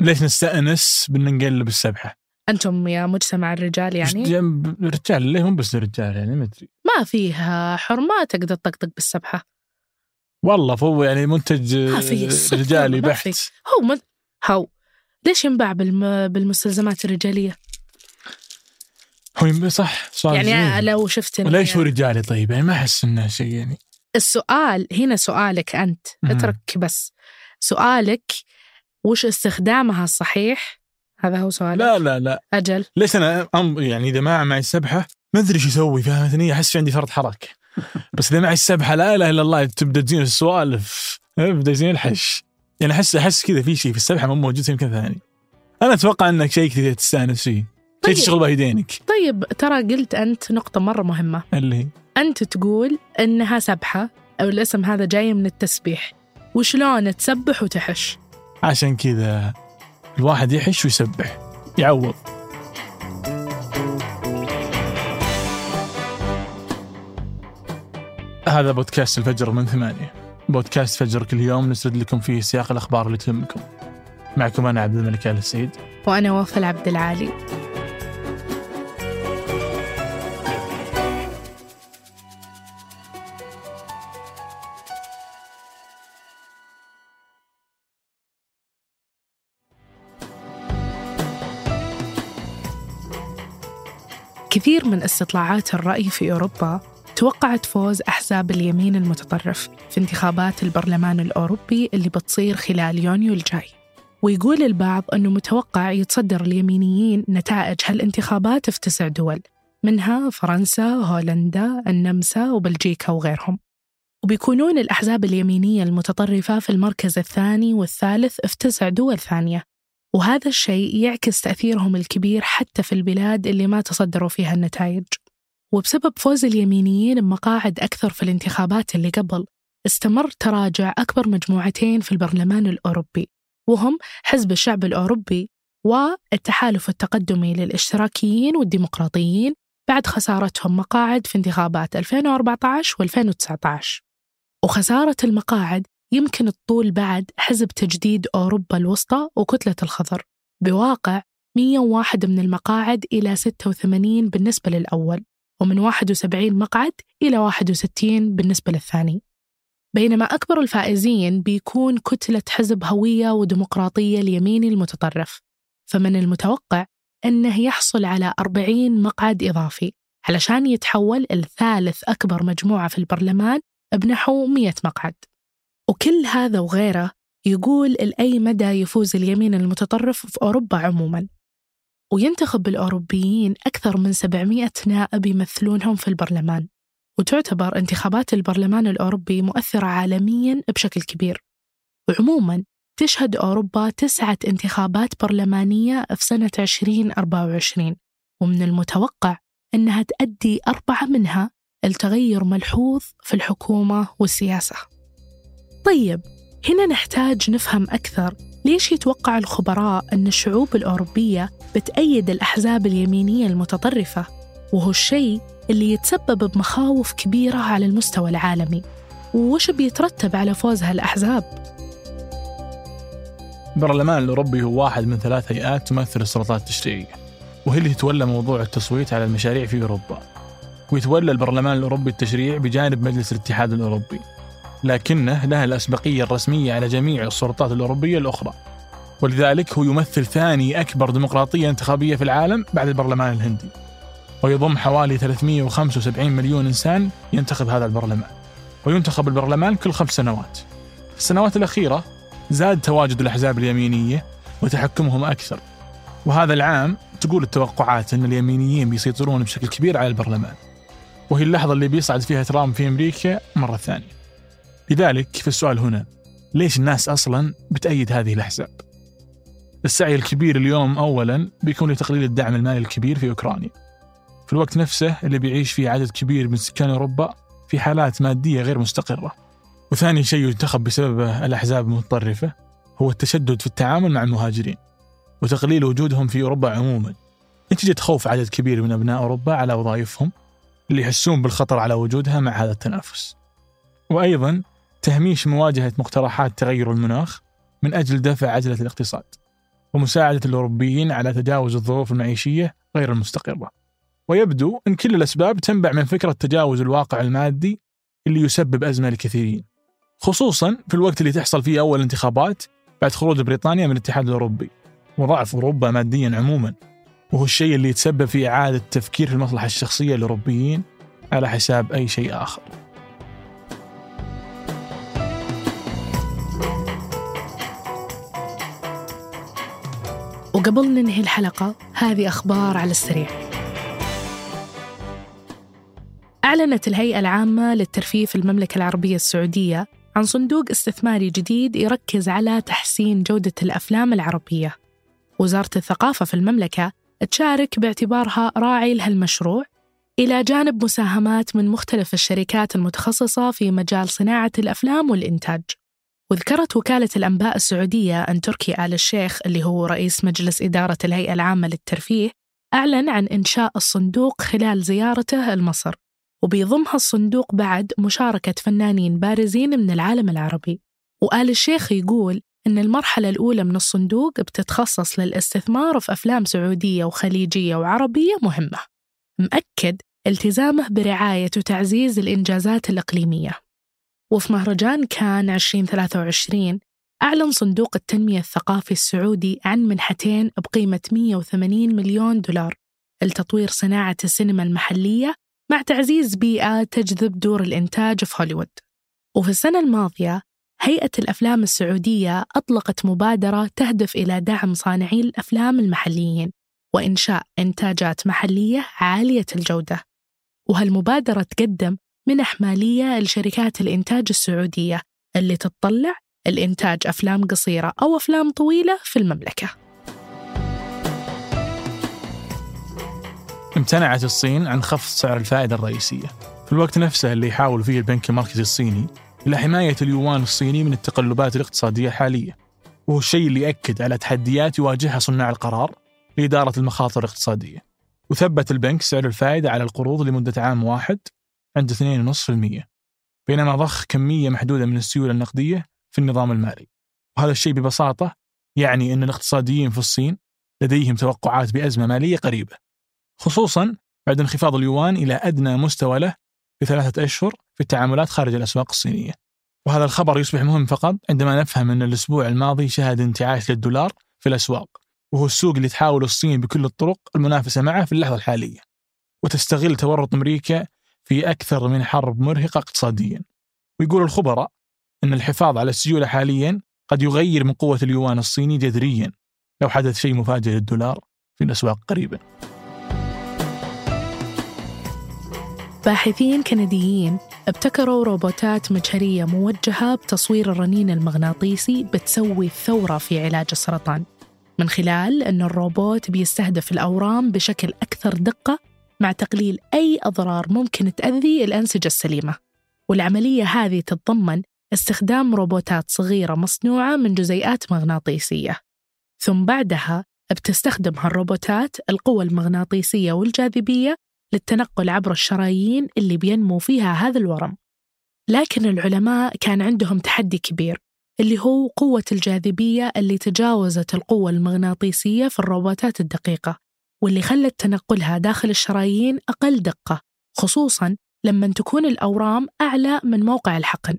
ليش نستأنس بأن نقلب السبحة؟ أنتم يا مجتمع الرجال يعني؟ جنب الرجال؟ ليه مو بس الرجال يعني؟ ما أدري. ما فيها حرمة تقدر تطقطق بالسبحة. والله فهو يعني منتج صفر، رجالي بحت. هو من هو ليش ينباع بالم... بالمستلزمات الرجالية؟ هو يم- صح؟ سؤال يعني زين. لو شفت وليش هو رجالي؟ طيب يعني ما أحس إنه شيء يعني. السؤال هنا سؤالك مم. اترك بس. سؤالك وش استخدامها الصحيح؟ هذا هو سؤالك. لا لا لا. أجل. ليش أنا أم يعني إذا ما معي السبحة ما أدري إيش أسوي فهمتني أحس في عندي فرط حركه بس إذا معي السبحة لا إله إلا الله تبدأ تزين السوالف. تبدأ تزين الحش. يعني احس أحس كذا في شيء في السبحة مو موجود يمكن ثاني. أنا أتوقع إنك شيء كذا تستأنس فيه. شيء طيب. تشتغل به يدينك طيب ترى قلت أنت نقطة مرة مهمة. اللي هي؟ أنت تقول إنها سبحة أو الاسم هذا جاي من التسبيح. وشلون تسبح وتحش؟ عشان كذا الواحد يحش ويسبح يعوض. هذا بودكاست الفجر من ثمانية. بودكاست فجر كل يوم نسرد لكم فيه سياق الأخبار اللي تهمكم. معكم أنا عبد الملك آل السيد. وأنا وفاء عبد العالي. كثير من استطلاعات الرأي في أوروبا توقعت فوز أحزاب اليمين المتطرف في انتخابات البرلمان الأوروبي اللي بتصير خلال يونيو الجاي. ويقول البعض أنه متوقع يتصدر اليمينيين نتائج هالانتخابات في تسع دول منها فرنسا، هولندا، النمسا وبلجيكا وغيرهم. وبيكونون الأحزاب اليمينية المتطرفة في المركز الثاني والثالث في تسع دول ثانية. وهذا الشيء يعكس تأثيرهم الكبير حتى في البلاد اللي ما تصدروا فيها النتائج. وبسبب فوز اليمينيين بمقاعد أكثر في الانتخابات اللي قبل استمر تراجع أكبر مجموعتين في البرلمان الأوروبي وهم حزب الشعب الأوروبي والتحالف التقدمي للإشتراكيين والديمقراطيين بعد خسارتهم مقاعد في انتخابات 2014 و2019 وخسارة المقاعد يمكن تطول بعد حزب تجديد أوروبا الوسطى وكتلة الخضر. بواقع 101 من المقاعد إلى 86 بالنسبة للأول ومن 71 مقعد إلى 61 بالنسبة للثاني. بينما أكبر الفائزين بيكون كتلة حزب هوية وديمقراطية اليميني المتطرف. فمن المتوقع أنه يحصل على 40 مقعد إضافي علشان يتحول الثالث أكبر مجموعة في البرلمان بنحو 100 مقعد. وكل هذا وغيره يقول لأي مدى يفوز اليمين المتطرف في أوروبا عموما. وينتخب الأوروبيين أكثر من 700 نائب يمثلونهم في البرلمان. وتعتبر انتخابات البرلمان الأوروبي مؤثرة عالميا بشكل كبير. وعموما تشهد أوروبا تسعة انتخابات برلمانية في سنة 2024 ومن المتوقع أنها تؤدي أربعة منها التغير ملحوظ في الحكومة والسياسة. طيب هنا نحتاج نفهم أكثر. ليش يتوقع الخبراء أن الشعوب الأوروبية بتأيد الأحزاب اليمينية المتطرفة؟ وهو الشيء اللي يتسبب بمخاوف كبيرة على المستوى العالمي. وش بيترتب على فوز هالأحزاب؟ البرلمان الأوروبي هو واحد من ثلاث هيئات تمثل السلطات التشريعية وهي اللي تتولى موضوع التصويت على المشاريع في أوروبا. ويتولى البرلمان الأوروبي التشريع بجانب مجلس الاتحاد الأوروبي. لكنه له الأسبقية الرسمية على جميع السلطات الأوروبية الأخرى. ولذلك هو يمثل ثاني أكبر ديمقراطية انتخابية في العالم بعد البرلمان الهندي. ويضم حوالي 375 مليون إنسان ينتخب هذا البرلمان. وينتخب البرلمان كل خمس سنوات. في السنوات الأخيرة زاد تواجد الأحزاب اليمينية وتحكمهم أكثر. وهذا العام تقول التوقعات أن اليمينيين بيسيطرون بشكل كبير على البرلمان. وهي اللحظة اللي بيصعد فيها ترامب في أمريكا مرة ثانية. لذلك في السؤال هنا ليش الناس أصلا بتأيد هذه الأحزاب؟ السعي الكبير اليوم أولا بيكون لتقليل الدعم المالي الكبير في أوكرانيا. في الوقت نفسه اللي بيعيش فيه عدد كبير من سكان أوروبا في حالات مادية غير مستقرة. وثاني شيء ينتخب بسببه الأحزاب المتطرفة هو التشدد في التعامل مع المهاجرين وتقليل وجودهم في أوروبا عموما. نتيجة خوف عدد كبير من أبناء أوروبا على وظائفهم اللي يحسون بالخطر على وجودها مع هذا التنافس. وأيضا تهميش مواجهة مقترحات تغير المناخ من أجل دفع عجلة الاقتصاد ومساعدة الأوروبيين على تجاوز الظروف المعيشية غير المستقرة. ويبدو أن كل الأسباب تنبع من فكرة تجاوز الواقع المادي اللي يسبب أزمة لكثيرين خصوصا في الوقت اللي تحصل فيه أول انتخابات بعد خروج بريطانيا من الاتحاد الأوروبي وضعف أوروبا ماديا عموما وهو الشيء اللي يتسبب في إعادة تفكير في المصلحة الشخصية للأوروبيين على حساب أي شيء آخر. وقبل ننهي الحلقة هذه أخبار على السريع. أعلنت الهيئة العامة للترفيه في المملكة العربية السعودية عن صندوق استثماري جديد يركز على تحسين جودة الأفلام العربية. وزارة الثقافة في المملكة تشارك باعتبارها راعي لهالمشروع إلى جانب مساهمات من مختلف الشركات المتخصصة في مجال صناعة الأفلام والإنتاج. وذكرت وكالة الأنباء السعودية أن تركي آل الشيخ اللي هو رئيس مجلس إدارة الهيئة العامة للترفيه أعلن عن إنشاء الصندوق خلال زيارته لمصر وبيضمها الصندوق بعد مشاركة فنانين بارزين من العالم العربي. وآل الشيخ يقول أن المرحلة الأولى من الصندوق بتتخصص للاستثمار في أفلام سعودية وخليجية وعربية مهمة. مأكد التزامه برعاية وتعزيز الإنجازات الإقليمية. وفي مهرجان كان 2023 أعلن صندوق التنمية الثقافي السعودي عن منحتين بقيمة 180 مليون دولار لتطوير صناعة السينما المحلية مع تعزيز بيئة تجذب دور الإنتاج في هوليوود. وفي السنة الماضية هيئة الأفلام السعودية أطلقت مبادرة تهدف إلى دعم صانعي الأفلام المحليين وإنشاء إنتاجات محلية عالية الجودة. وهالمبادرة تقدم منح مالية لشركات الإنتاج السعودية اللي تتطلع الإنتاج أفلام قصيرة أو أفلام طويلة في المملكة. امتنعت الصين عن خفض سعر الفائدة الرئيسية. في الوقت نفسه اللي يحاول فيه البنك المركزي الصيني إلى حماية اليوان الصيني من التقلبات الاقتصادية الحالية. وهو الشيء اللي يأكد على تحديات يواجهها صناع القرار لإدارة المخاطر الاقتصادية. وثبت البنك سعر الفائدة على القروض لمدة عام واحد عند 2.5% بينما ضخ كمية محدودة من السيولة النقدية في النظام المالي. وهذا الشيء ببساطة يعني أن الاقتصاديين في الصين لديهم توقعات بأزمة مالية قريبة. خصوصا بعد انخفاض اليوان إلى أدنى مستوى له في ثلاثة أشهر في التعاملات خارج الأسواق الصينية. وهذا الخبر يصبح مهم فقط عندما نفهم أن الأسبوع الماضي شهد انتعاش للدولار في الأسواق. وهو السوق اللي تحاول الصين بكل الطرق المنافسة معه في اللحظة الحالية. وتستغل تورط أمريكا في أكثر من حرب مرهقة اقتصاديا. ويقول الخبراء أن الحفاظ على السيولة حاليا قد يغير من قوة اليوان الصيني جذريا لو حدث شيء مفاجئ للدولار في الأسواق قريبا. باحثين كنديين ابتكروا روبوتات مجهرية موجهة بتصوير الرنين المغناطيسي بتسوي ثورة في علاج السرطان. من خلال أن الروبوت بيستهدف الأورام بشكل أكثر دقة مع تقليل أي أضرار ممكن تأذي الأنسجة السليمة. والعملية هذه تتضمن استخدام روبوتات صغيرة مصنوعة من جزيئات مغناطيسية. ثم بعدها بتستخدم هالروبوتات القوة المغناطيسية والجاذبية للتنقل عبر الشرايين اللي بينمو فيها هذا الورم. لكن العلماء كان عندهم تحدي كبير اللي هو قوة الجاذبية اللي تجاوزت القوة المغناطيسية في الروبوتات الدقيقة. واللي خلت تنقلها داخل الشرايين أقل دقة خصوصا لما تكون الأورام أعلى من موقع الحقن.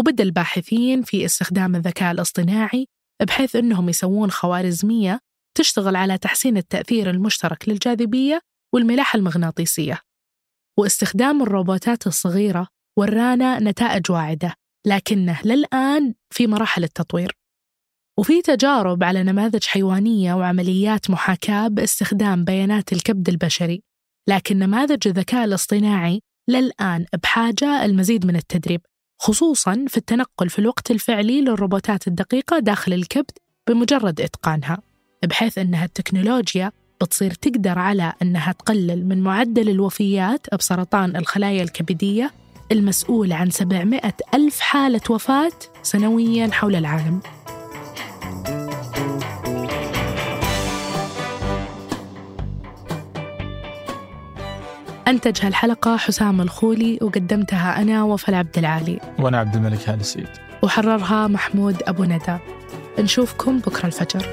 وبدأ الباحثين في استخدام الذكاء الاصطناعي بحيث أنهم يسوون خوارزمية تشتغل على تحسين التأثير المشترك للجاذبية والملاحة المغناطيسية. واستخدام الروبوتات الصغيرة ورانا نتائج واعدة لكنه للآن في مراحل التطوير. وفي تجارب على نماذج حيوانية وعمليات محاكاة باستخدام بيانات الكبد البشري لكن نماذج الذكاء الاصطناعي للآن بحاجة المزيد من التدريب خصوصا في التنقل في الوقت الفعلي للروبوتات الدقيقة داخل الكبد بمجرد إتقانها بحيث أنها التكنولوجيا بتصير تقدر على أنها تقلل من معدل الوفيات بسرطان الخلايا الكبدية المسؤول عن 700 ألف حالة وفاة سنويا حول العالم. أنتج هالحلقة حسام الخولي وقدمتها أنا وفاء عبد العالي. وأنا عبد الملك هال السيد وحررها محمود أبو ندى. نشوفكم بكرة الفجر.